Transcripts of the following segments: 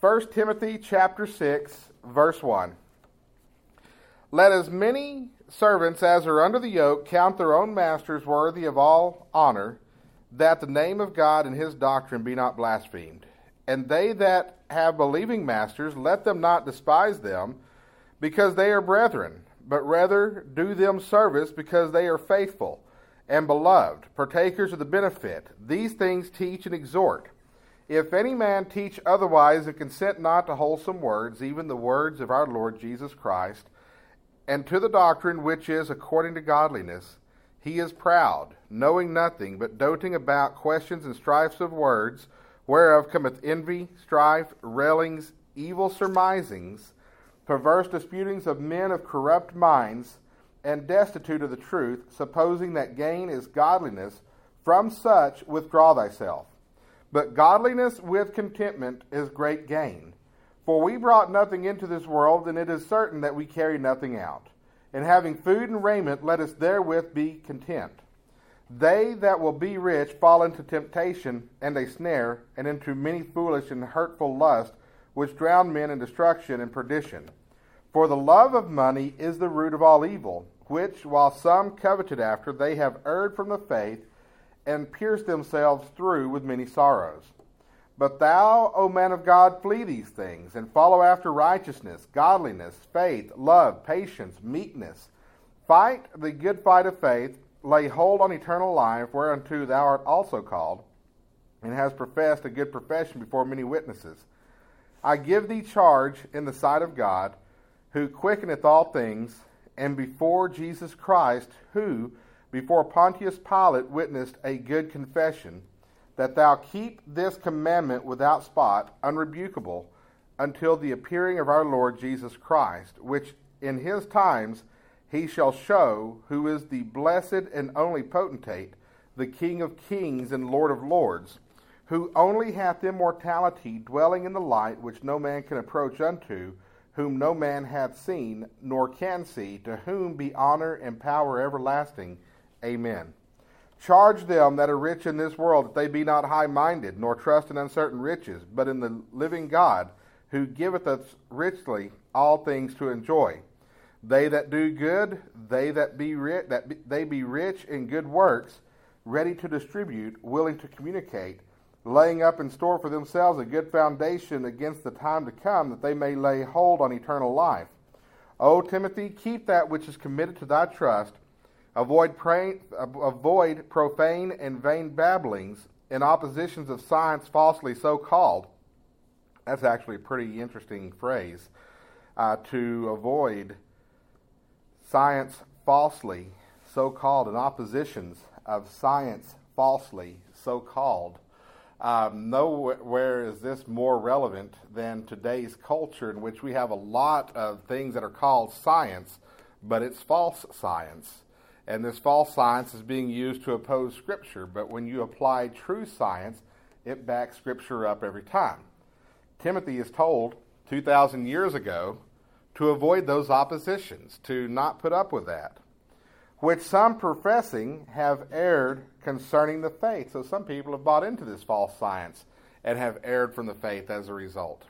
1 Timothy chapter 6, verse 1. Let as many servants as are under the yoke count their own masters worthy of all honor, that the name of God and his doctrine be not blasphemed. And they that have believing masters, let them not despise them, because they are brethren, but rather do them service because they are faithful and beloved, partakers of the benefit. These things teach and exhort. If any man teach otherwise and consent not to wholesome words, even the words of our Lord Jesus Christ, and to the doctrine which is according to godliness, he is proud, knowing nothing, but doting about questions and strifes of words, whereof cometh envy, strife, railings, evil surmisings, perverse disputings of men of corrupt minds, and destitute of the truth, supposing that gain is godliness. From such withdraw thyself. But godliness with contentment is great gain. For we brought nothing into this world, and it is certain that we carry nothing out. And having food and raiment, let us therewith be content. They that will be rich fall into temptation and a snare, and into many foolish and hurtful lusts, which drown men in destruction and perdition. For the love of money is the root of all evil, which, while some coveted after, they have erred from the faith, and pierce themselves through with many sorrows. But thou, O man of God, flee these things, and follow after righteousness, godliness, faith, love, patience, meekness. Fight the good fight of faith, lay hold on eternal life, whereunto thou art also called, and hast professed a good profession before many witnesses. I give thee charge in the sight of God, who quickeneth all things, and before Jesus Christ, who before Pontius Pilate witnessed a good confession that thou keep this commandment without spot, unrebukable, until the appearing of our Lord Jesus Christ, which in his times he shall show who is the blessed and only potentate, the King of kings and Lord of lords, who only hath immortality, dwelling in the light which no man can approach unto, whom no man hath seen, nor can see, to whom be honor and power everlasting. Amen. Charge them that are rich in this world that they be not high minded, nor trust in uncertain riches, but in the living God, who giveth us richly all things to enjoy. They that do good, they that be rich, that be, they be rich in good works, ready to distribute, willing to communicate, laying up in store for themselves a good foundation against the time to come, that they may lay hold on eternal life. O Timothy, keep that which is committed to thy trust Avoid, pray, avoid profane and vain babblings in oppositions of science falsely so called. That's actually a pretty interesting phrase. Uh, to avoid science falsely so called in oppositions of science falsely so called. Um, nowhere is this more relevant than today's culture, in which we have a lot of things that are called science, but it's false science. And this false science is being used to oppose Scripture, but when you apply true science, it backs Scripture up every time. Timothy is told 2,000 years ago to avoid those oppositions, to not put up with that, which some professing have erred concerning the faith. So some people have bought into this false science and have erred from the faith as a result.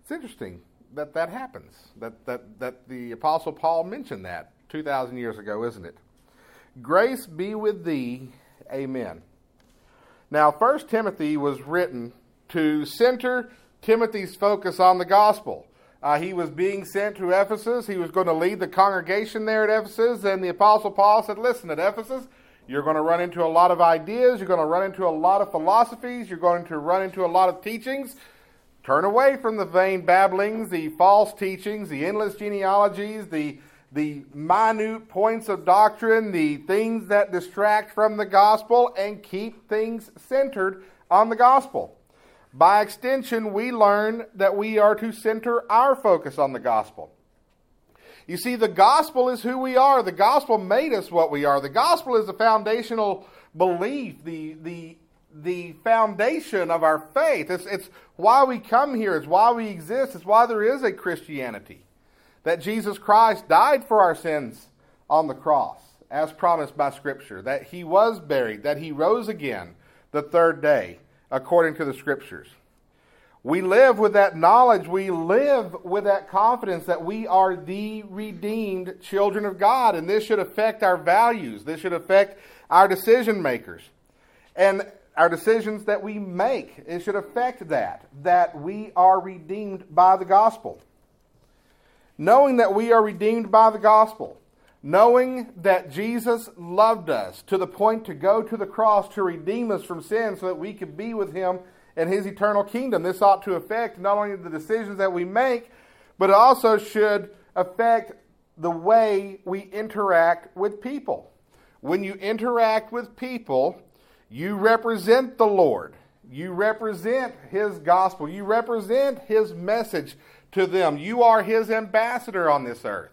It's interesting that that happens, that, that, that the Apostle Paul mentioned that 2,000 years ago, isn't it? Grace be with thee. Amen. Now, First Timothy was written to center Timothy's focus on the gospel. Uh, he was being sent to Ephesus. He was going to lead the congregation there at Ephesus. And the Apostle Paul said, Listen, at Ephesus, you're going to run into a lot of ideas. You're going to run into a lot of philosophies. You're going to run into a lot of teachings. Turn away from the vain babblings, the false teachings, the endless genealogies, the the minute points of doctrine, the things that distract from the gospel, and keep things centered on the gospel. By extension, we learn that we are to center our focus on the gospel. You see, the gospel is who we are. The gospel made us what we are. The gospel is the foundational belief, the, the, the foundation of our faith. It's, it's why we come here, it's why we exist, it's why there is a Christianity that Jesus Christ died for our sins on the cross, as promised by Scripture, that he was buried, that he rose again the third day, according to the Scriptures. We live with that knowledge. We live with that confidence that we are the redeemed children of God. And this should affect our values. This should affect our decision makers. And our decisions that we make, it should affect that, that we are redeemed by the gospel. Knowing that we are redeemed by the gospel, knowing that Jesus loved us to the point to go to the cross to redeem us from sin so that we could be with him in his eternal kingdom. This ought to affect not only the decisions that we make, but it also should affect the way we interact with people. When you interact with people, you represent the Lord. You represent His gospel. You represent His message to them. You are His ambassador on this earth.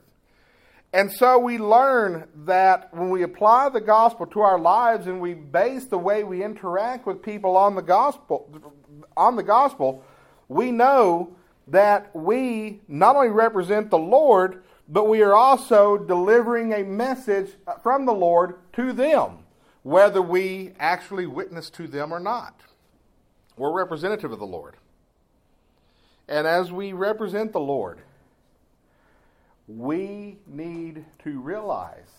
And so we learn that when we apply the gospel to our lives and we base the way we interact with people on the gospel, on the gospel, we know that we not only represent the Lord, but we are also delivering a message from the Lord to them, whether we actually witness to them or not. We're representative of the Lord. And as we represent the Lord, we need to realize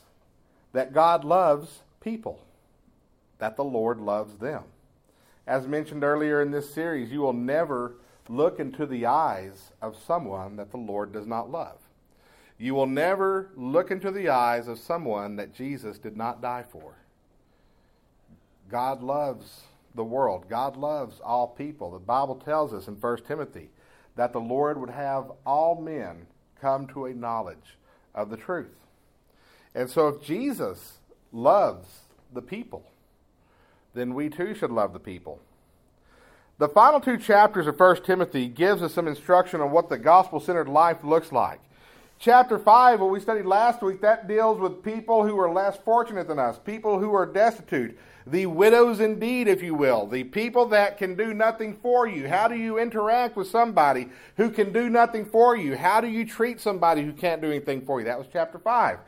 that God loves people, that the Lord loves them. As mentioned earlier in this series, you will never look into the eyes of someone that the Lord does not love. You will never look into the eyes of someone that Jesus did not die for. God loves the world. God loves all people. The Bible tells us in 1 Timothy that the Lord would have all men come to a knowledge of the truth. And so if Jesus loves the people, then we too should love the people. The final two chapters of 1 Timothy gives us some instruction on what the gospel-centered life looks like. Chapter 5, what we studied last week, that deals with people who are less fortunate than us, people who are destitute, the widows indeed, if you will, the people that can do nothing for you. How do you interact with somebody who can do nothing for you? How do you treat somebody who can't do anything for you? That was chapter 5.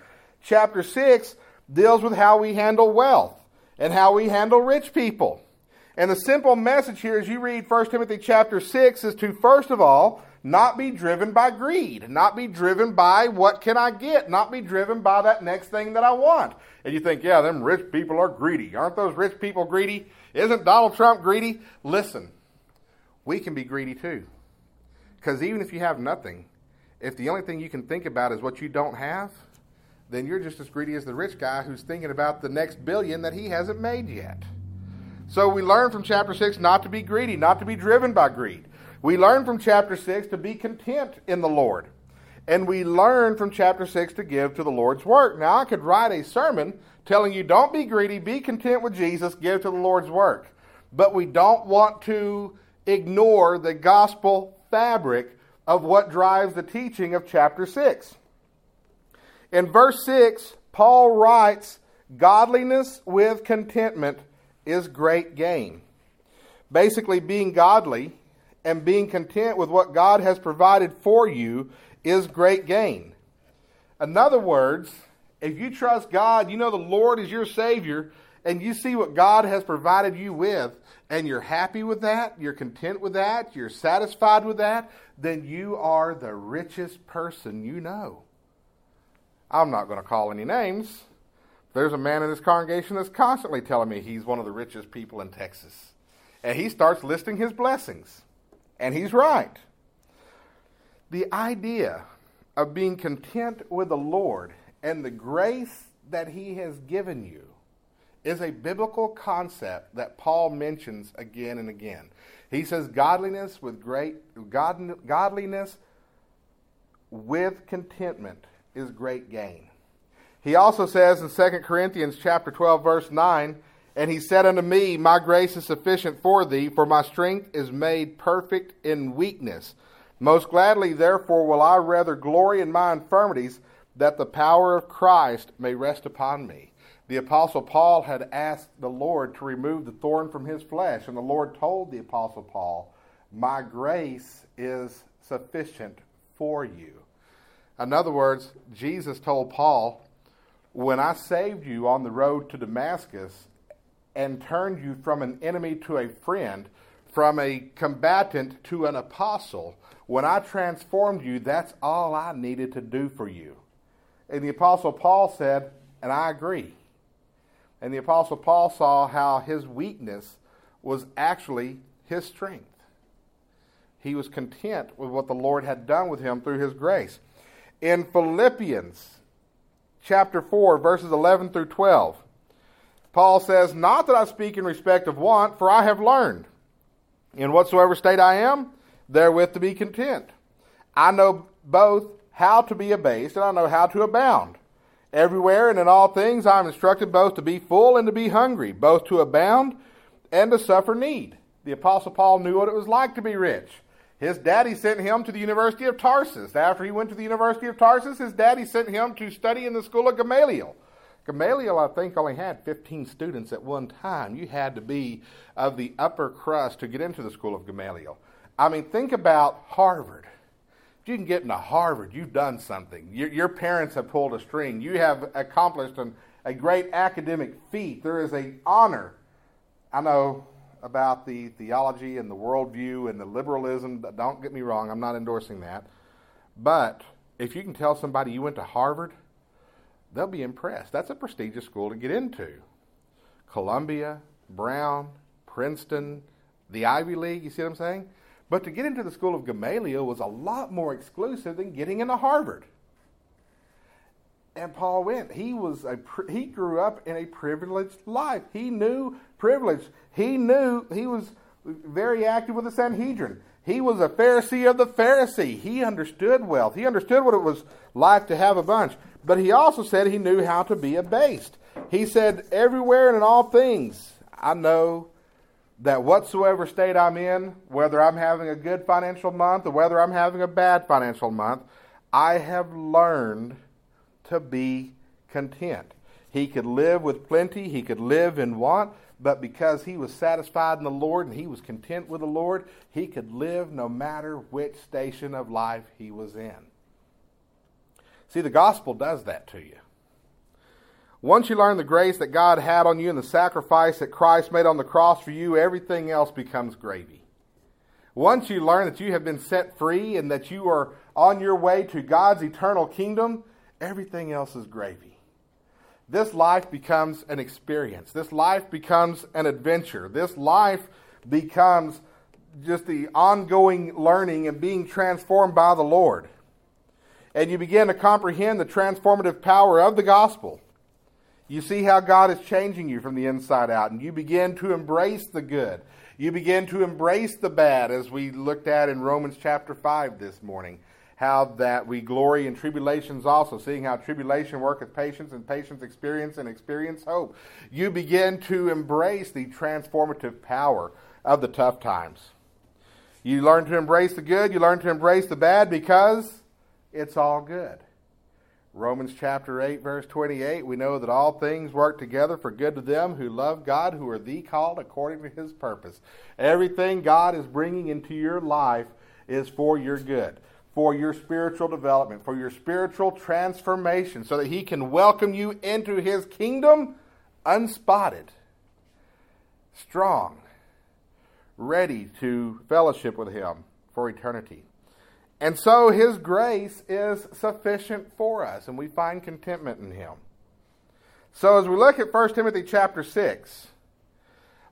Chapter 6 deals with how we handle wealth and how we handle rich people. And the simple message here as you read 1 Timothy chapter 6 is to first of all not be driven by greed, not be driven by what can I get, not be driven by that next thing that I want. And you think, yeah, them rich people are greedy. Aren't those rich people greedy? Isn't Donald Trump greedy? Listen, we can be greedy too. Because even if you have nothing, if the only thing you can think about is what you don't have, then you're just as greedy as the rich guy who's thinking about the next billion that he hasn't made yet. So we learn from chapter 6 not to be greedy, not to be driven by greed. We learn from chapter 6 to be content in the Lord. And we learn from chapter 6 to give to the Lord's work. Now, I could write a sermon telling you don't be greedy, be content with Jesus, give to the Lord's work. But we don't want to ignore the gospel fabric of what drives the teaching of chapter 6. In verse 6, Paul writes, Godliness with contentment is great gain. Basically, being godly and being content with what God has provided for you is great gain. In other words, if you trust God, you know the Lord is your Savior, and you see what God has provided you with, and you're happy with that, you're content with that, you're satisfied with that, then you are the richest person you know. I'm not going to call any names. There's a man in this congregation that's constantly telling me he's one of the richest people in Texas. And he starts listing his blessings. And he's right. The idea of being content with the Lord and the grace that he has given you is a biblical concept that Paul mentions again and again. He says godliness with great god, godliness with contentment is great gain. He also says in 2 Corinthians chapter 12 verse 9, and he said unto me, My grace is sufficient for thee, for my strength is made perfect in weakness. Most gladly, therefore, will I rather glory in my infirmities, that the power of Christ may rest upon me. The Apostle Paul had asked the Lord to remove the thorn from his flesh, and the Lord told the Apostle Paul, My grace is sufficient for you. In other words, Jesus told Paul, When I saved you on the road to Damascus and turned you from an enemy to a friend, from a combatant to an apostle. When I transformed you, that's all I needed to do for you. And the apostle Paul said, and I agree. And the apostle Paul saw how his weakness was actually his strength. He was content with what the Lord had done with him through his grace. In Philippians chapter 4, verses 11 through 12, Paul says, Not that I speak in respect of want, for I have learned, in whatsoever state I am, therewith to be content. I know both how to be abased, and I know how to abound. Everywhere and in all things I am instructed both to be full and to be hungry, both to abound and to suffer need. The Apostle Paul knew what it was like to be rich. His daddy sent him to the University of Tarsus. After he went to the University of Tarsus, his daddy sent him to study in the school of Gamaliel. Gamaliel, I think, only had 15 students at one time. You had to be of the upper crust to get into the school of Gamaliel. I mean, think about Harvard. If you can get into Harvard, you've done something. Your, your parents have pulled a string. You have accomplished an, a great academic feat. There is a honor. I know about the theology and the worldview and the liberalism. Don't get me wrong, I'm not endorsing that. But if you can tell somebody you went to Harvard, they'll be impressed. That's a prestigious school to get into. Columbia, Brown, Princeton, the Ivy League, you see what I'm saying? But to get into the school of Gamaliel was a lot more exclusive than getting into Harvard. And Paul went. He was a he grew up in a privileged life. He knew privilege. He knew he was very active with the Sanhedrin. He was a Pharisee of the Pharisee. He understood wealth. He understood what it was like to have a bunch. But he also said he knew how to be abased. He said, Everywhere and in all things, I know that whatsoever state I'm in, whether I'm having a good financial month or whether I'm having a bad financial month, I have learned to be content. He could live with plenty, he could live in want, but because he was satisfied in the Lord and he was content with the Lord, he could live no matter which station of life he was in. See, the gospel does that to you. Once you learn the grace that God had on you and the sacrifice that Christ made on the cross for you, everything else becomes gravy. Once you learn that you have been set free and that you are on your way to God's eternal kingdom, everything else is gravy this life becomes an experience. This life becomes an adventure. This life becomes just the ongoing learning and being transformed by the Lord. And you begin to comprehend the transformative power of the gospel. You see how God is changing you from the inside out, and you begin to embrace the good. You begin to embrace the bad, as we looked at in Romans chapter 5 this morning how that we glory in tribulations also, seeing how tribulation worketh patience, and patience experience, and experience hope. You begin to embrace the transformative power of the tough times. You learn to embrace the good, you learn to embrace the bad because it's all good. Romans chapter 8, verse 28, we know that all things work together for good to them who love God, who are the called according to his purpose. Everything God is bringing into your life is for your good for your spiritual development, for your spiritual transformation, so that He can welcome you into His kingdom unspotted, strong, ready to fellowship with Him for eternity. And so His grace is sufficient for us, and we find contentment in Him. So as we look at 1 Timothy chapter 6,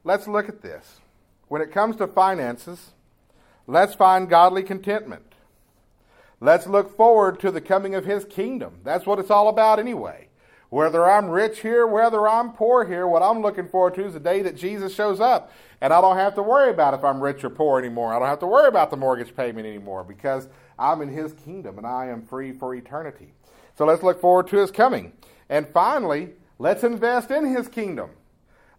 let's look at this. When it comes to finances, let's find godly contentment. Let's look forward to the coming of his kingdom. That's what it's all about anyway. Whether I'm rich here, whether I'm poor here, what I'm looking forward to is the day that Jesus shows up. And I don't have to worry about if I'm rich or poor anymore. I don't have to worry about the mortgage payment anymore because I'm in his kingdom and I am free for eternity. So let's look forward to his coming. And finally, let's invest in his kingdom.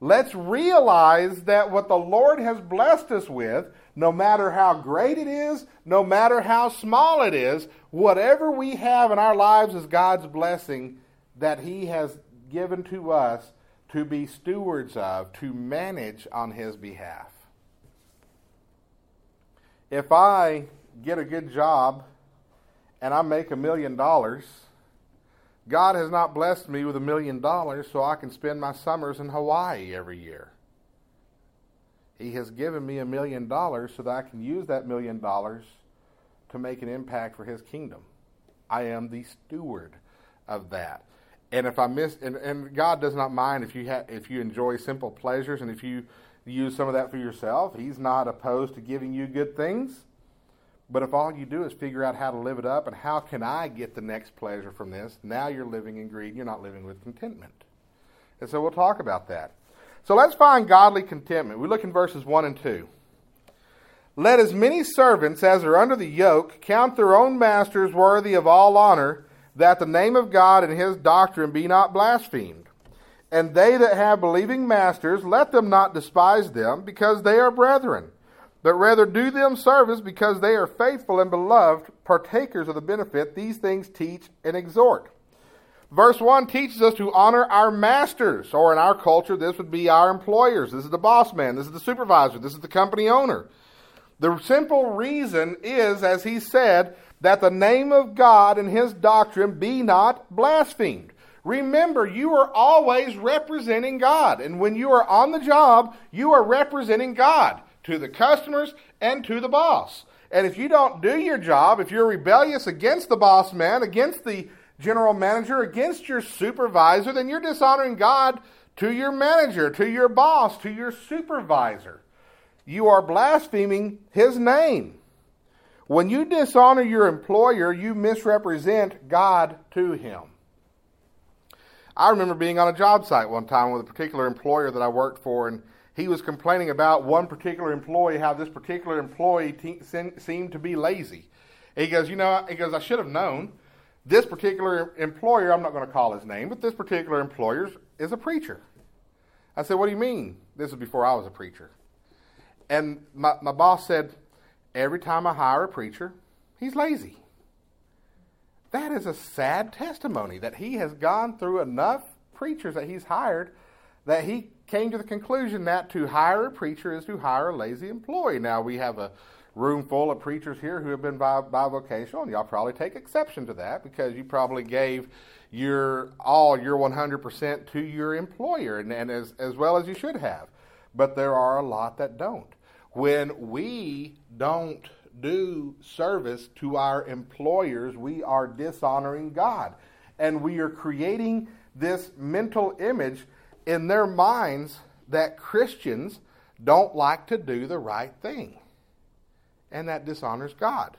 Let's realize that what the Lord has blessed us with, no matter how great it is, no matter how small it is, whatever we have in our lives is God's blessing that He has given to us to be stewards of, to manage on His behalf. If I get a good job and I make a million dollars, God has not blessed me with a million dollars so I can spend my summers in Hawaii every year. He has given me a million dollars so that I can use that million dollars to make an impact for His kingdom. I am the steward of that. And if I miss, and, and God does not mind if you ha, if you enjoy simple pleasures and if you use some of that for yourself. He's not opposed to giving you good things. But if all you do is figure out how to live it up and how can I get the next pleasure from this, now you're living in greed. You're not living with contentment. And so we'll talk about that. So let's find godly contentment. We look in verses 1 and 2. Let as many servants as are under the yoke count their own masters worthy of all honor, that the name of God and his doctrine be not blasphemed. And they that have believing masters, let them not despise them, because they are brethren, but rather do them service, because they are faithful and beloved, partakers of the benefit these things teach and exhort. Verse 1 teaches us to honor our masters, or in our culture, this would be our employers. This is the boss man, this is the supervisor, this is the company owner. The simple reason is, as he said, that the name of God and his doctrine be not blasphemed. Remember, you are always representing God. And when you are on the job, you are representing God to the customers and to the boss. And if you don't do your job, if you're rebellious against the boss man, against the general manager, against your supervisor, then you're dishonoring God to your manager, to your boss, to your supervisor. You are blaspheming his name. When you dishonor your employer, you misrepresent God to him. I remember being on a job site one time with a particular employer that I worked for, and he was complaining about one particular employee, how this particular employee te- seemed to be lazy. He goes, You know, he goes, I should have known. This particular employer, I'm not going to call his name, but this particular employer is a preacher. I said, What do you mean? This was before I was a preacher. And my, my boss said, Every time I hire a preacher, he's lazy. That is a sad testimony that he has gone through enough preachers that he's hired that he came to the conclusion that to hire a preacher is to hire a lazy employee. Now, we have a room full of preachers here who have been bivocational, and y'all probably take exception to that because you probably gave your all your 100% to your employer, and, and as, as well as you should have. But there are a lot that don't. When we don't do service to our employers, we are dishonoring God. And we are creating this mental image in their minds that Christians don't like to do the right thing. And that dishonors God.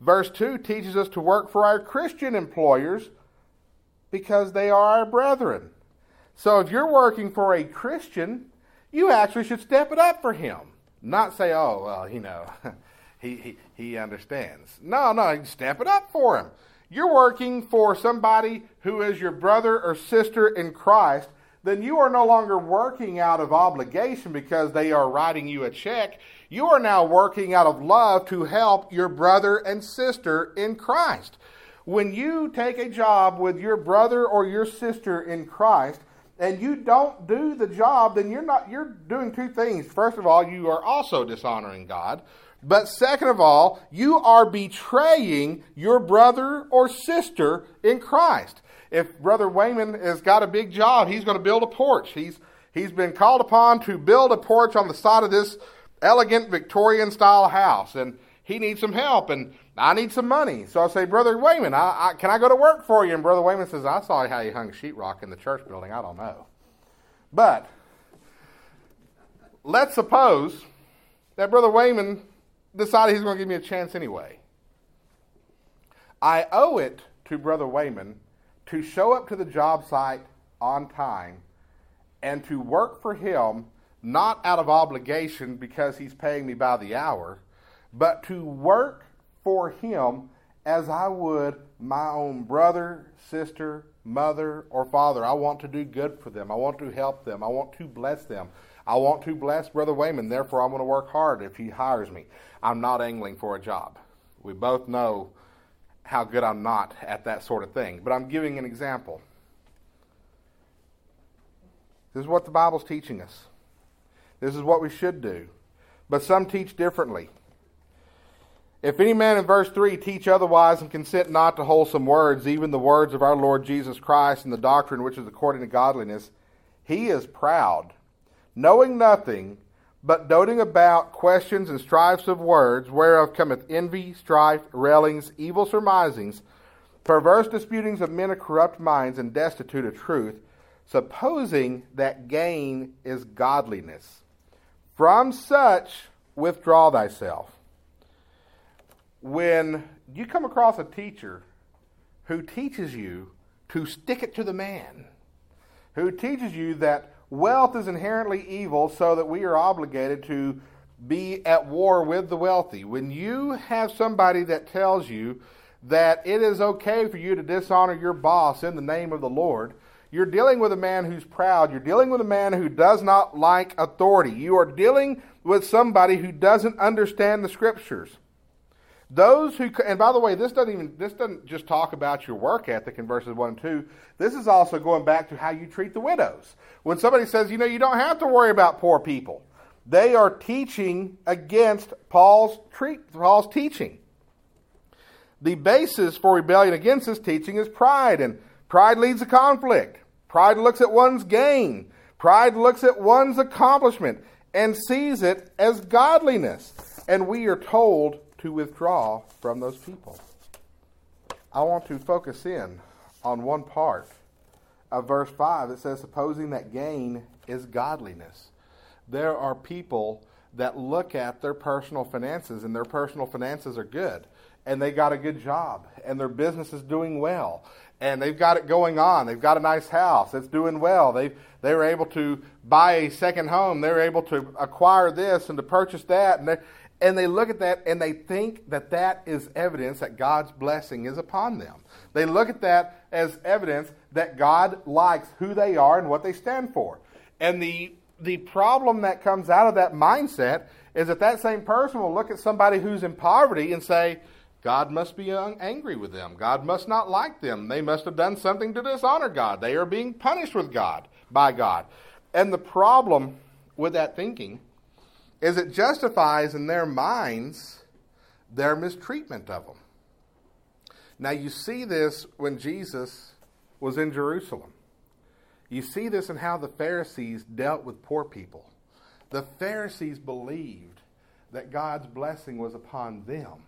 Verse 2 teaches us to work for our Christian employers because they are our brethren. So if you're working for a Christian, you actually should step it up for him. Not say, oh, well, you know, he, he, he understands. No, no, step it up for him. You're working for somebody who is your brother or sister in Christ, then you are no longer working out of obligation because they are writing you a check. You are now working out of love to help your brother and sister in Christ. When you take a job with your brother or your sister in Christ, and you don't do the job, then you're not you're doing two things. First of all, you are also dishonoring God. But second of all, you are betraying your brother or sister in Christ. If Brother Wayman has got a big job, he's going to build a porch. He's, he's been called upon to build a porch on the side of this elegant Victorian style house. And he needs some help, and I need some money. So I say, Brother Wayman, I, I, can I go to work for you? And Brother Wayman says, I saw how you hung sheetrock in the church building. I don't know. But let's suppose that Brother Wayman decided he's going to give me a chance anyway. I owe it to Brother Wayman to show up to the job site on time and to work for him not out of obligation because he's paying me by the hour, but to work for him as I would my own brother, sister, mother, or father. I want to do good for them. I want to help them. I want to bless them. I want to bless Brother Wayman, therefore I'm going to work hard if he hires me. I'm not angling for a job. We both know how good I'm not at that sort of thing, but I'm giving an example. This is what the Bible's teaching us. This is what we should do. But some teach differently. If any man in verse 3 teach otherwise and consent not to wholesome words, even the words of our Lord Jesus Christ and the doctrine which is according to godliness, he is proud knowing nothing, but doting about questions and strifes of words, whereof cometh envy, strife, railings, evil surmisings, perverse disputings of men of corrupt minds, and destitute of truth, supposing that gain is godliness. From such withdraw thyself. When you come across a teacher who teaches you to stick it to the man, who teaches you that wealth is inherently evil, so that we are obligated to be at war with the wealthy. When you have somebody that tells you that it is okay for you to dishonor your boss in the name of the Lord, you're dealing with a man who's proud. You're dealing with a man who does not like authority. You are dealing with somebody who doesn't understand the scriptures. Those who, and by the way, this doesn't even this doesn't just talk about your work ethic in verses one and two. This is also going back to how you treat the widows. When somebody says, you know, you don't have to worry about poor people, they are teaching against Paul's treat, Paul's teaching. The basis for rebellion against this teaching is pride, and pride leads to conflict. Pride looks at one's gain. Pride looks at one's accomplishment and sees it as godliness. And we are told to withdraw from those people. I want to focus in on one part of verse 5. It says, Supposing that gain is godliness. There are people that look at their personal finances, and their personal finances are good, and they got a good job, and their business is doing well, and they've got it going on. They've got a nice house. It's doing well. They they were able to buy a second home. They were able to acquire this and to purchase that, and they and they look at that and they think that that is evidence that God's blessing is upon them. They look at that as evidence that God likes who they are and what they stand for. And the the problem that comes out of that mindset is that that same person will look at somebody who's in poverty and say, God must be angry with them. God must not like them. They must have done something to dishonor God. They are being punished with God by God. And the problem with that thinking is it justifies in their minds their mistreatment of them. Now, you see this when Jesus was in Jerusalem. You see this in how the Pharisees dealt with poor people. The Pharisees believed that God's blessing was upon them,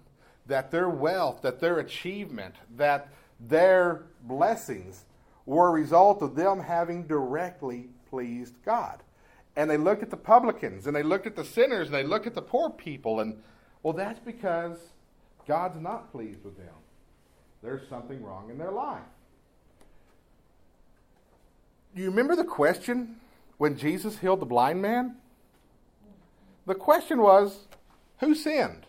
that their wealth, that their achievement, that their blessings were a result of them having directly pleased God and they looked at the publicans and they looked at the sinners and they looked at the poor people and well that's because god's not pleased with them. There's something wrong in their life. Do you remember the question when jesus healed the blind man? The question was who sinned?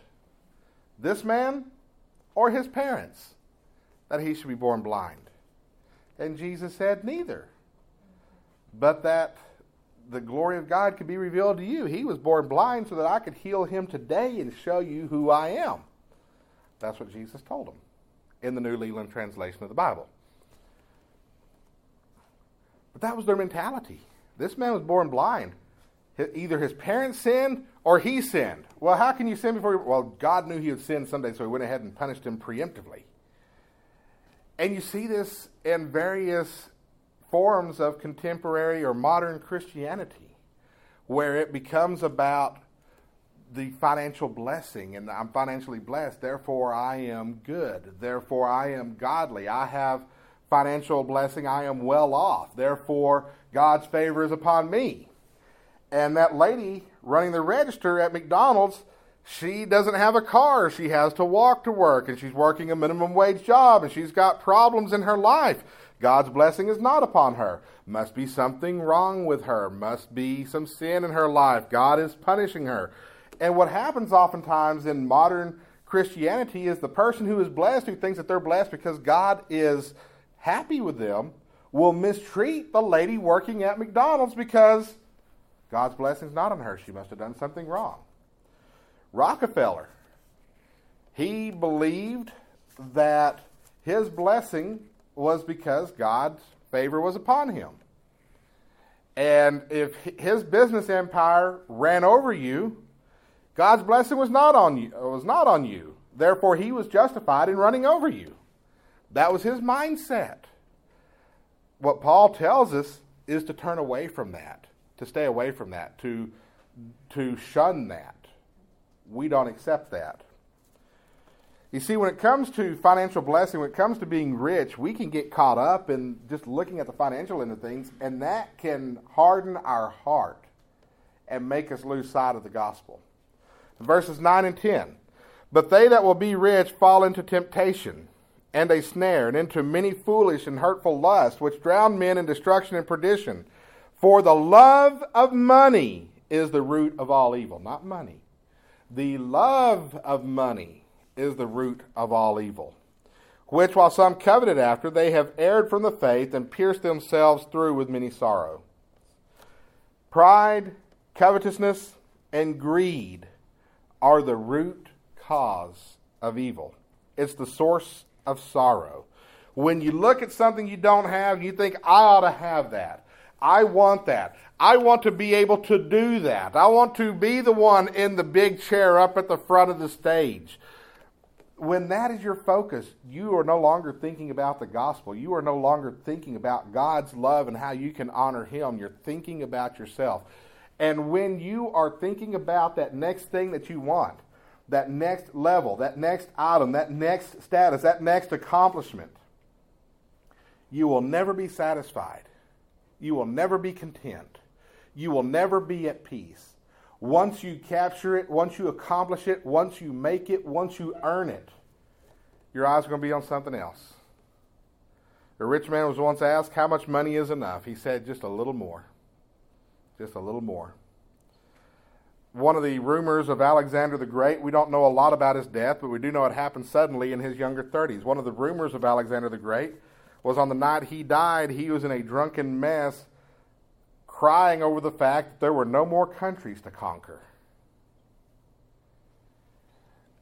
This man or his parents that he should be born blind? And jesus said neither. But that the glory of God could be revealed to you. He was born blind so that I could heal him today and show you who I am. That's what Jesus told him in the New Leland translation of the Bible. But that was their mentality. This man was born blind. Either his parents sinned or he sinned. Well, how can you sin before? Well, God knew he would sin someday, so he went ahead and punished him preemptively. And you see this in various forms of contemporary or modern Christianity, where it becomes about the financial blessing and I'm financially blessed, therefore I am good, therefore I am godly, I have financial blessing, I am well off, therefore God's favor is upon me. And that lady running the register at McDonald's, she doesn't have a car, she has to walk to work, and she's working a minimum wage job, and she's got problems in her life. God's blessing is not upon her. Must be something wrong with her. Must be some sin in her life. God is punishing her. And what happens oftentimes in modern Christianity is the person who is blessed, who thinks that they're blessed because God is happy with them, will mistreat the lady working at McDonald's because God's blessing is not on her. She must have done something wrong. Rockefeller, he believed that his blessing was because God's favor was upon him. And if his business empire ran over you, God's blessing was not on you, was not on you. Therefore, he was justified in running over you. That was his mindset. What Paul tells us is to turn away from that, to stay away from that, to to shun that. We don't accept that. You see, when it comes to financial blessing, when it comes to being rich, we can get caught up in just looking at the financial end of things, and that can harden our heart and make us lose sight of the gospel. Verses 9 and 10. But they that will be rich fall into temptation and a snare, and into many foolish and hurtful lusts, which drown men in destruction and perdition. For the love of money is the root of all evil. Not money. The love of money is the root of all evil. Which, while some coveted after, they have erred from the faith and pierced themselves through with many sorrow. Pride, covetousness, and greed are the root cause of evil. It's the source of sorrow. When you look at something you don't have, you think, I ought to have that. I want that. I want to be able to do that. I want to be the one in the big chair up at the front of the stage. When that is your focus, you are no longer thinking about the gospel. You are no longer thinking about God's love and how you can honor Him. You're thinking about yourself. And when you are thinking about that next thing that you want, that next level, that next item, that next status, that next accomplishment, you will never be satisfied. You will never be content. You will never be at peace. Once you capture it, once you accomplish it, once you make it, once you earn it, your eyes are going to be on something else. The rich man was once asked, How much money is enough? He said, Just a little more. Just a little more one of the rumors of Alexander the Great. We don't know a lot about his death, but we do know it happened suddenly in his younger 30s. One of the rumors of Alexander the Great was on the night he died, he was in a drunken mess, crying over the fact that there were no more countries to conquer.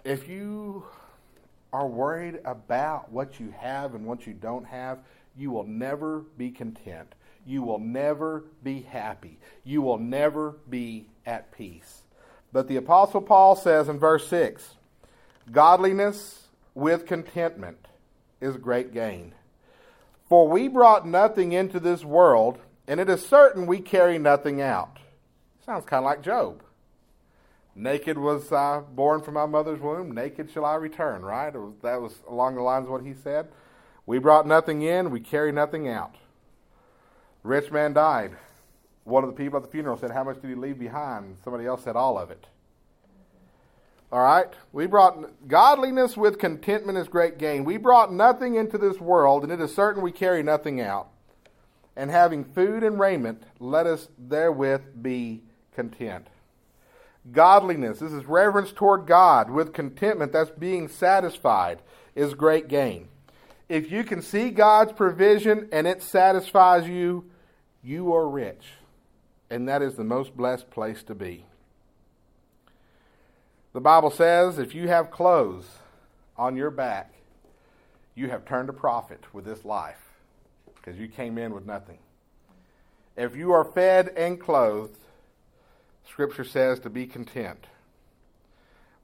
If you are worried about what you have and what you don't have, you will never be content. You will never be happy. You will never be at peace. But the Apostle Paul says in verse 6 Godliness with contentment is great gain. For we brought nothing into this world, and it is certain we carry nothing out. Sounds kind of like Job. Naked was I born from my mother's womb, naked shall I return, right? Was, that was along the lines of what he said. We brought nothing in, we carry nothing out. rich man died one of the people at the funeral said, How much did he leave behind? Somebody else said, All of it. All right? We brought godliness with contentment is great gain. We brought nothing into this world, and it is certain we carry nothing out. And having food and raiment, let us therewith be content. Godliness, this is reverence toward God with contentment, that's being satisfied, is great gain. If you can see God's provision and it satisfies you, you are rich and that is the most blessed place to be. The Bible says if you have clothes on your back, you have turned a profit with this life because you came in with nothing. If you are fed and clothed, Scripture says to be content.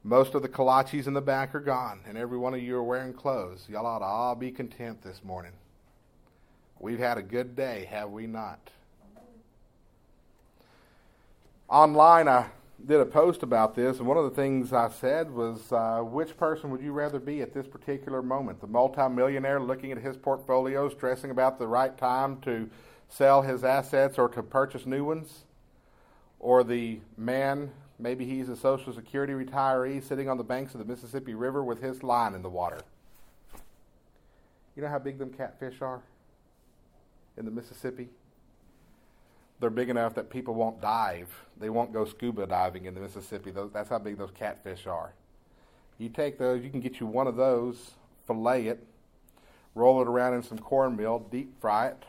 Most of the kolaches in the back are gone, and every one of you are wearing clothes. Y'all ought to all be content this morning. We've had a good day, have we not? online, I did a post about this, and one of the things I said was, uh, which person would you rather be at this particular moment? The multimillionaire looking at his portfolio, stressing about the right time to sell his assets or to purchase new ones? Or the man, maybe he's a Social Security retiree, sitting on the banks of the Mississippi River with his line in the water? You know how big them catfish are in the Mississippi? They're big enough that people won't dive. They won't go scuba diving in the Mississippi. That's how big those catfish are. You take those, you can get you one of those, fillet it, roll it around in some cornmeal, deep fry it,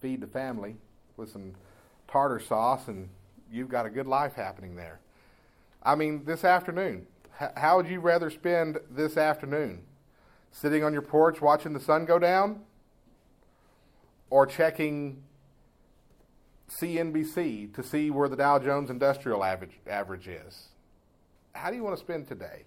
feed the family with some tartar sauce, and you've got a good life happening there. I mean, this afternoon, how would you rather spend this afternoon? Sitting on your porch watching the sun go down? Or checking CNBC to see where the Dow Jones Industrial average, average is. How do you want to spend today?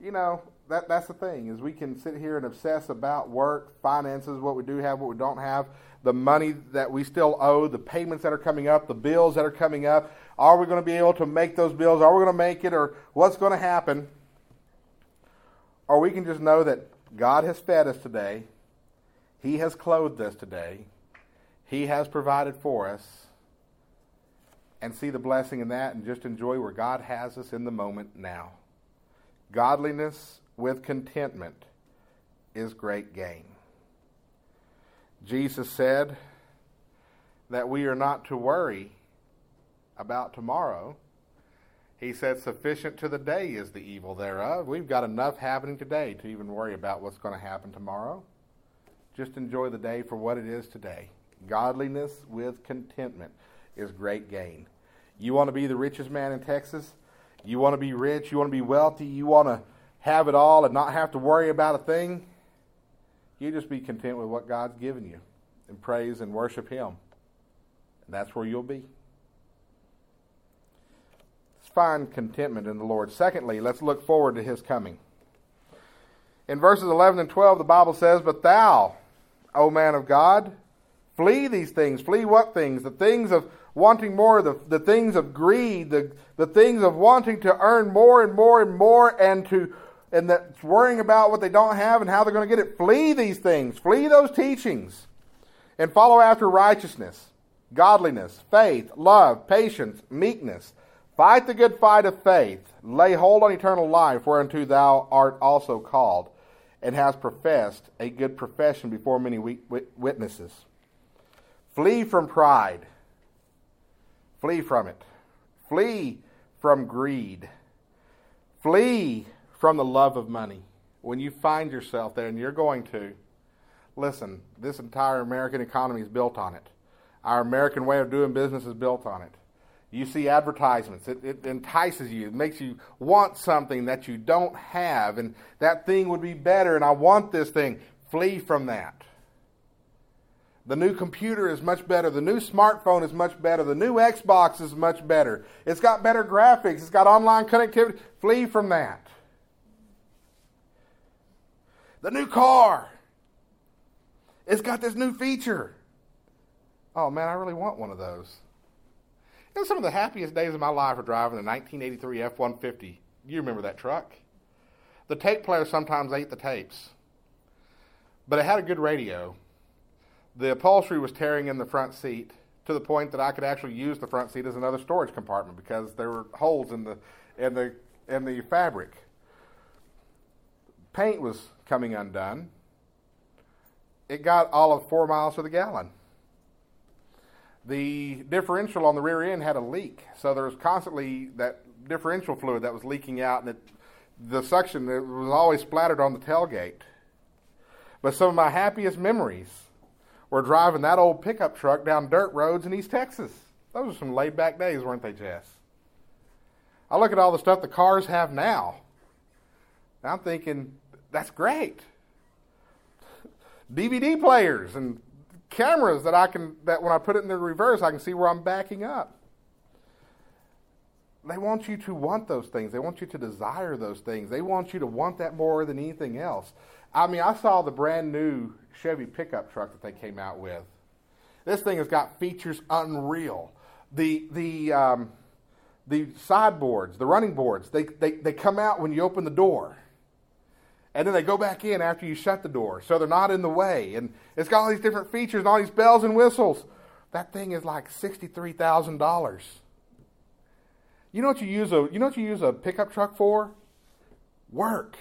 You know, that, that's the thing is we can sit here and obsess about work, finances, what we do have, what we don't have, the money that we still owe, the payments that are coming up, the bills that are coming up. Are we going to be able to make those bills? Are we going to make it? Or what's going to happen? Or we can just know that God has fed us today. He has clothed us today. He has provided for us. And see the blessing in that and just enjoy where God has us in the moment now. Godliness with contentment is great gain. Jesus said that we are not to worry about tomorrow. He said, Sufficient to the day is the evil thereof. We've got enough happening today to even worry about what's going to happen tomorrow. Just enjoy the day for what it is today. Godliness with contentment is great gain. You want to be the richest man in Texas? You want to be rich? You want to be wealthy? You want to have it all and not have to worry about a thing? You just be content with what God's given you and praise and worship Him. And that's where you'll be. Let's find contentment in the Lord. Secondly, let's look forward to His coming. In verses 11 and 12, the Bible says, But thou, O man of God, flee these things. Flee what things? The things of wanting more, the, the things of greed, the, the things of wanting to earn more and more and more and to and that's worrying about what they don't have and how they're going to get it. Flee these things. Flee those teachings. And follow after righteousness, godliness, faith, love, patience, meekness. Fight the good fight of faith. Lay hold on eternal life, whereunto thou art also called, and hast professed a good profession before many witnesses. Flee from pride. Flee from it. Flee from greed. Flee from the love of money. When you find yourself there, and you're going to, listen, this entire American economy is built on it. Our American way of doing business is built on it. You see advertisements, it, it entices you, it makes you want something that you don't have, and that thing would be better, and I want this thing. Flee from that. The new computer is much better. The new smartphone is much better. The new Xbox is much better. It's got better graphics. It's got online connectivity. Flee from that. The new car. It's got this new feature. Oh man, I really want one of those. And some of the happiest days of my life are driving the 1983 F 150. You remember that truck? The tape player sometimes ate the tapes, but it had a good radio. The upholstery was tearing in the front seat to the point that I could actually use the front seat as another storage compartment because there were holes in the in the in the fabric. Paint was coming undone, it got all of four miles to the gallon. The differential on the rear end had a leak, so there was constantly that differential fluid that was leaking out, and it, the suction it was always splattered on the tailgate. But some of my happiest memories were driving that old pickup truck down dirt roads in East Texas. Those were some laid back days, weren't they, Jess? I look at all the stuff the cars have now. I'm thinking, that's great. DVD players and cameras that I can that when I put it in the reverse, I can see where I'm backing up. They want you to want those things. They want you to desire those things. They want you to want that more than anything else. I mean, I saw the brand new Chevy pickup truck that they came out with. This thing has got features unreal. The the um, the sideboards, the running boards, they, they, they come out when you open the door. And then they go back in after you shut the door so they're not in the way. And it's got all these different features and all these bells and whistles. That thing is like $63000 you know what you use a you know what you use a pickup truck for? Work.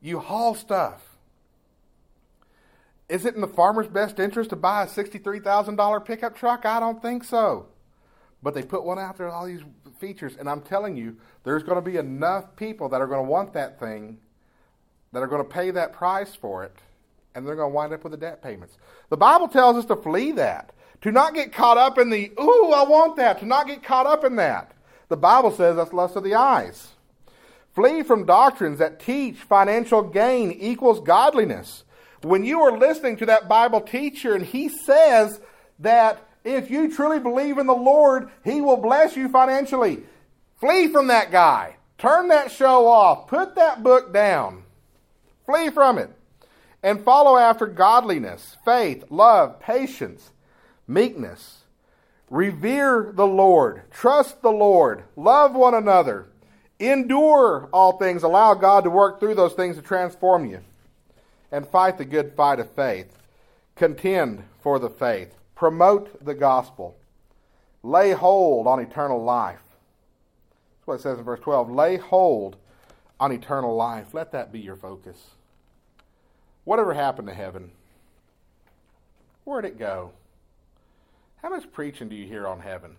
You haul stuff is it in the farmer's best interest to buy a $63000 pickup truck i don't think so but they put one out there with all these features and i'm telling you there's going to be enough people that are going to want that thing that are going to pay that price for it, and they're going to wind up with the debt payments. The Bible tells us to flee that, to not get caught up in the, ooh, I want that, to not get caught up in that. The Bible says that's lust of the eyes. Flee from doctrines that teach financial gain equals godliness. When you are listening to that Bible teacher and he says that if you truly believe in the Lord, he will bless you financially, flee from that guy. Turn that show off. Put that book down. Flee from it. And follow after godliness, faith, love, patience, meekness. Revere the Lord. Trust the Lord. Love one another. Endure all things. Allow God to work through those things to transform you. And fight the good fight of faith. Contend for the faith. Promote the gospel. Lay hold on eternal life. That's what it says in verse 12. Lay hold on eternal life. Let that be your focus. Whatever happened to heaven? Where'd it go? How much preaching do you hear on heaven?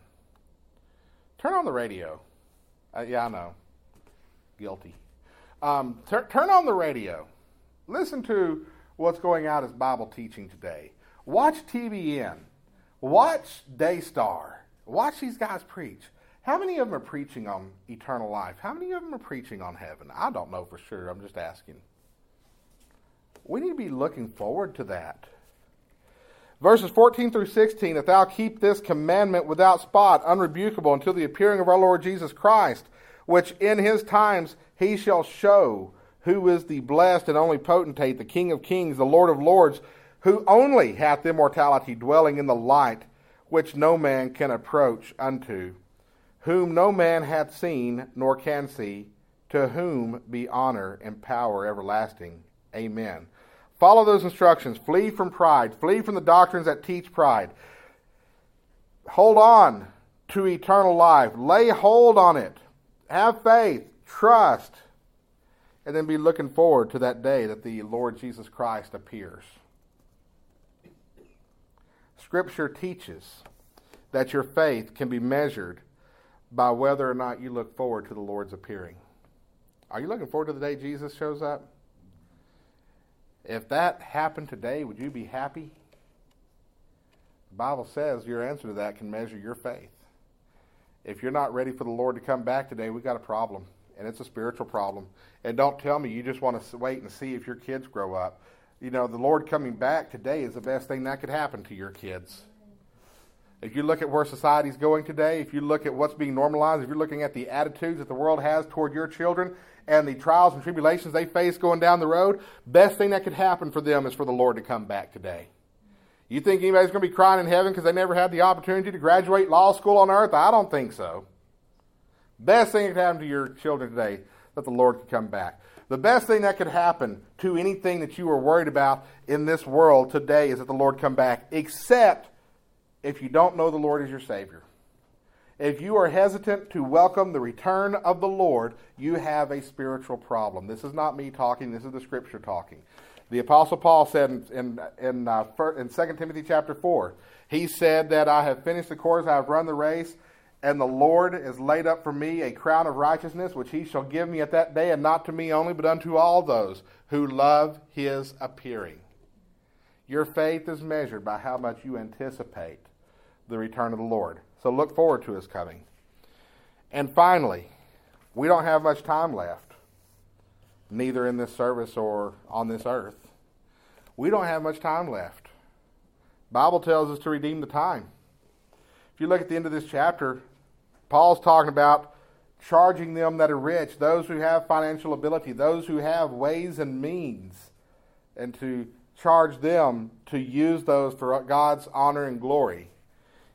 Turn on the radio. Uh, yeah, I know. Guilty. Um, tur- turn on the radio. Listen to what's going out as Bible teaching today. Watch TBN. Watch Daystar. Watch these guys preach. How many of them are preaching on eternal life? How many of them are preaching on heaven? I don't know for sure. I'm just asking. We need to be looking forward to that. Verses 14 through 16 If thou keep this commandment without spot, unrebukable, until the appearing of our Lord Jesus Christ, which in his times he shall show who is the blessed and only potentate, the King of kings, the Lord of lords, who only hath immortality, dwelling in the light which no man can approach unto, whom no man hath seen nor can see, to whom be honor and power everlasting. Amen. Follow those instructions. Flee from pride. Flee from the doctrines that teach pride. Hold on to eternal life. Lay hold on it. Have faith. Trust. And then be looking forward to that day that the Lord Jesus Christ appears. Scripture teaches that your faith can be measured by whether or not you look forward to the Lord's appearing. Are you looking forward to the day Jesus shows up? If that happened today, would you be happy? The Bible says your answer to that can measure your faith. If you're not ready for the Lord to come back today, we've got a problem, and it's a spiritual problem. And don't tell me you just want to wait and see if your kids grow up. You know, the Lord coming back today is the best thing that could happen to your kids. If you look at where society's going today, if you look at what's being normalized, if you're looking at the attitudes that the world has toward your children, and the trials and tribulations they face going down the road, best thing that could happen for them is for the Lord to come back today. You think anybody's going to be crying in heaven because they never had the opportunity to graduate law school on earth? I don't think so. Best thing that could happen to your children today that the Lord could come back. The best thing that could happen to anything that you are worried about in this world today is that the Lord come back, except if you don't know the Lord as your Savior. If you are hesitant to welcome the return of the Lord, you have a spiritual problem. This is not me talking, this is the scripture talking. The Apostle Paul said in, in, in, uh, in 2 Timothy chapter 4, he said that I have finished the course, I have run the race, and the Lord has laid up for me a crown of righteousness, which he shall give me at that day, and not to me only, but unto all those who love his appearing. Your faith is measured by how much you anticipate the return of the Lord. So look forward to his coming. And finally, we don't have much time left, neither in this service or on this earth. We don't have much time left. Bible tells us to redeem the time. If you look at the end of this chapter, Paul's talking about charging them that are rich, those who have financial ability, those who have ways and means, and to charge them to use those for God's honor and glory.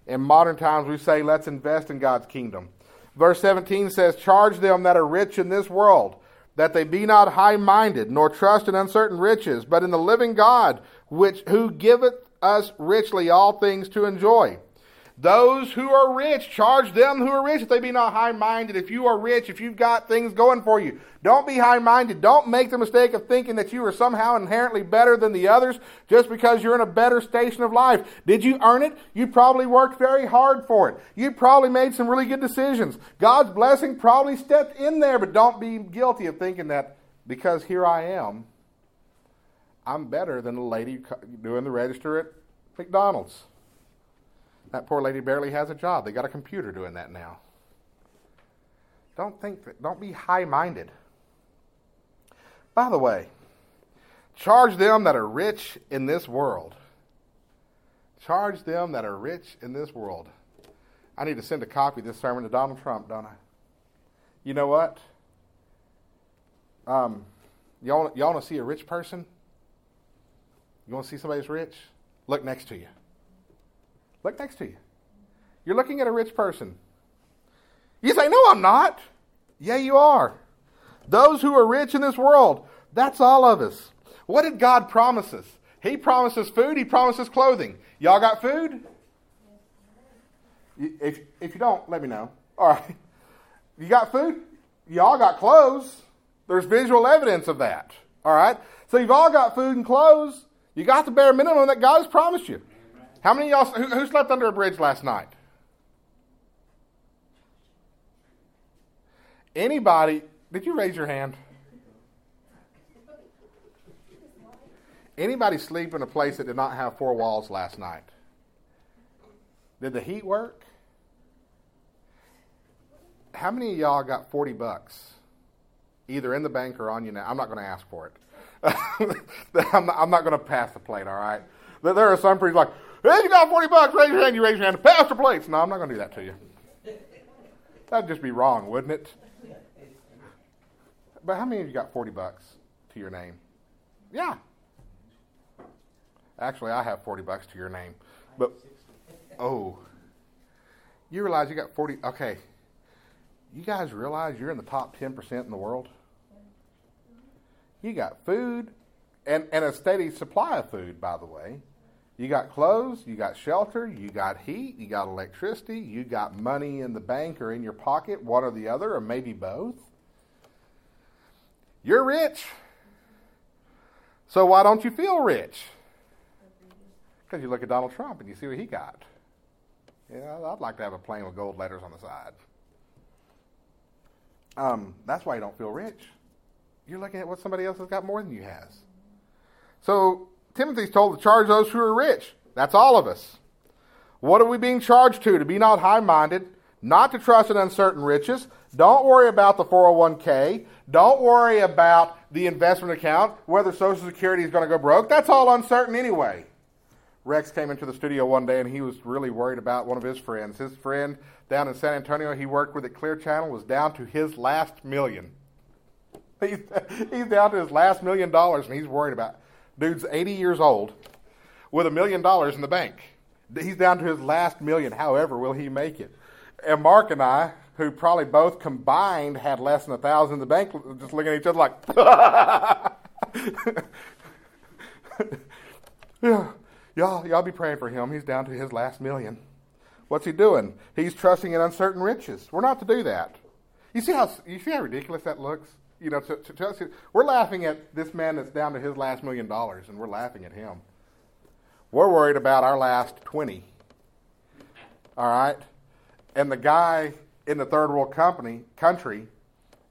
In modern times, we say, let's invest in God's kingdom. Verse 17 says, Charge them that are rich in this world, that they be not high minded, nor trust in uncertain riches, but in the living God, which who giveth us richly all things to enjoy. Those who are rich, charge them who are rich if they be not high minded. If you are rich, if you've got things going for you, don't be high minded. Don't make the mistake of thinking that you are somehow inherently better than the others just because you're in a better station of life. Did you earn it? You probably worked very hard for it. You probably made some really good decisions. God's blessing probably stepped in there, but don't be guilty of thinking that because here I am, I'm better than the lady doing the register at McDonald's. That poor lady barely has a job. They got a computer doing that now. Don't think that, don't be high minded. By the way, charge them that are rich in this world. Charge them that are rich in this world. I need to send a copy of this sermon to Donald Trump, don't I? You know what? Um, y'all, y'all want to see a rich person? You want to see somebody that's rich? Look next to you. Look next to you. You're looking at a rich person. You say, No, I'm not. Yeah, you are. Those who are rich in this world, that's all of us. What did God promise us? He promises food, He promises clothing. Y'all got food? If, if you don't, let me know. All right. You got food? Y'all got clothes. There's visual evidence of that. All right. So you've all got food and clothes. You got the bare minimum that God has promised you. How many y'all who, who slept under a bridge last night? Anybody? Did you raise your hand? Anybody sleep in a place that did not have four walls last night? Did the heat work? How many of y'all got 40 bucks? Either in the bank or on you now. I'm not going to ask for it. I'm not, not going to pass the plate, all right? There are some priests like, hey, you got 40 bucks, raise your hand, you raise your hand, pass the plates. No, I'm not going to do that to you. That'd just be wrong, wouldn't it? But how many of you got 40 bucks to your name? Yeah. Actually, I have 40 bucks to your name. But, oh, you realize you got 40, okay. You guys realize you're in the top 10% in the world? You got food and, and a steady supply of food, by the way. You got clothes, you got shelter, you got heat, you got electricity, you got money in the bank or in your pocket, one or the other, or maybe both. You're rich. So why don't you feel rich? Because you look at Donald Trump and you see what he got. Yeah, I'd like to have a plane with gold letters on the side. Um, that's why you don't feel rich. You're looking at what somebody else has got more than you has. So Timothy's told to charge those who are rich. That's all of us. What are we being charged to? To be not high minded, not to trust in uncertain riches. Don't worry about the 401k. Don't worry about the investment account, whether Social Security is going to go broke. That's all uncertain anyway. Rex came into the studio one day and he was really worried about one of his friends. His friend down in San Antonio he worked with at Clear Channel was down to his last million. He's, he's down to his last million dollars and he's worried about. Dude's 80 years old with a million dollars in the bank. He's down to his last million. However, will he make it? And Mark and I, who probably both combined had less than a thousand in the bank, just looking at each other like, yeah, y'all, y'all be praying for him. He's down to his last million. What's he doing? He's trusting in uncertain riches. We're not to do that. You see how you see how ridiculous that looks you know, to, to, to, we're laughing at this man that's down to his last million dollars, and we're laughing at him. We're worried about our last 20. All right? And the guy in the third world company country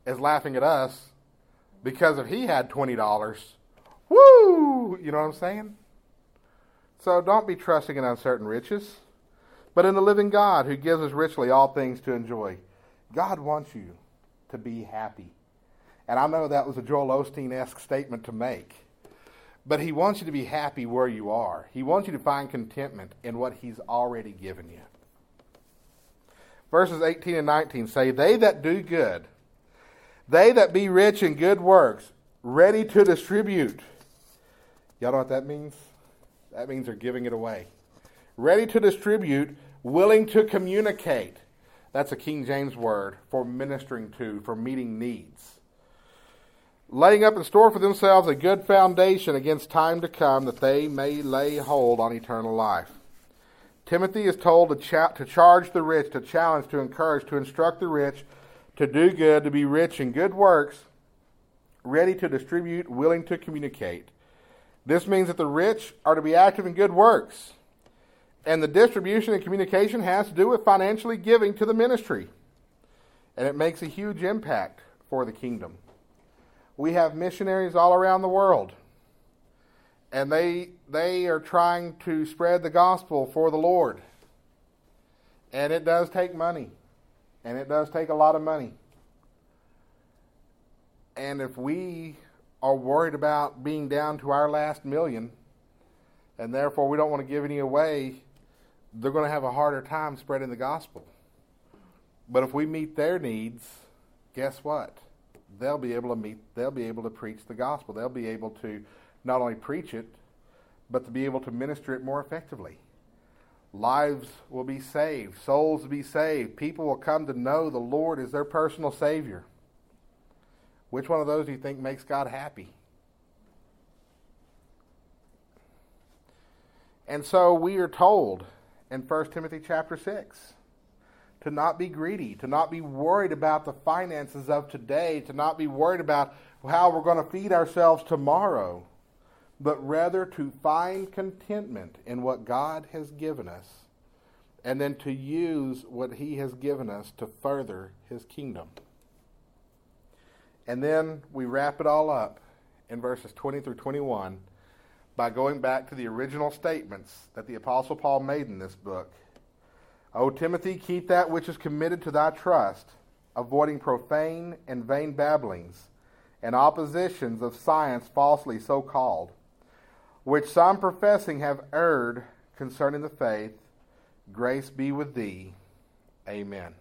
is laughing at us because if he had $20, woo! You know what I'm saying? So don't be trusting in uncertain riches, but in the living God who gives us richly all things to enjoy. God wants you to be happy. And I know that was a Joel Osteen esque statement to make. But he wants you to be happy where you are. He wants you to find contentment in what he's already given you. Verses 18 and 19 say, They that do good, they that be rich in good works, ready to distribute. Y'all know what that means? That means they're giving it away. Ready to distribute, willing to communicate. That's a King James word for ministering to, for meeting needs laying up in store for themselves a good foundation against time to come, that they may lay hold on eternal life. Timothy is told to, cha- to charge the rich, to challenge, to encourage, to instruct the rich, to do good, to be rich in good works, ready to distribute, willing to communicate. This means that the rich are to be active in good works. And the distribution and communication has to do with financially giving to the ministry. And it makes a huge impact for the kingdom we have missionaries all around the world. And they, they are trying to spread the gospel for the Lord. And it does take money. And it does take a lot of money. And if we are worried about being down to our last million, and therefore we don't want to give any away, they're going to have a harder time spreading the gospel. But if we meet their needs, guess what? They'll be able to meet, they'll be able to preach the gospel. They'll be able to not only preach it, but to be able to minister it more effectively. lives will be saved, souls will be saved, people will come to know the Lord as their personal Savior. Which one of those do you think makes God happy? And so we are told in 1 Timothy chapter 6 to not be greedy, to not be worried about the finances of today, to not be worried about how we're going to feed ourselves tomorrow, but rather to find contentment in what God has given us and then to use what He has given us to further His kingdom. And then we wrap it all up in verses 20 through 21 by going back to the original statements that the Apostle Paul made in this book. O Timothy, keep that which is committed to thy trust, avoiding profane and vain babblings, and oppositions of science falsely so called, which some professing have erred concerning the faith. Grace be with thee. Amen.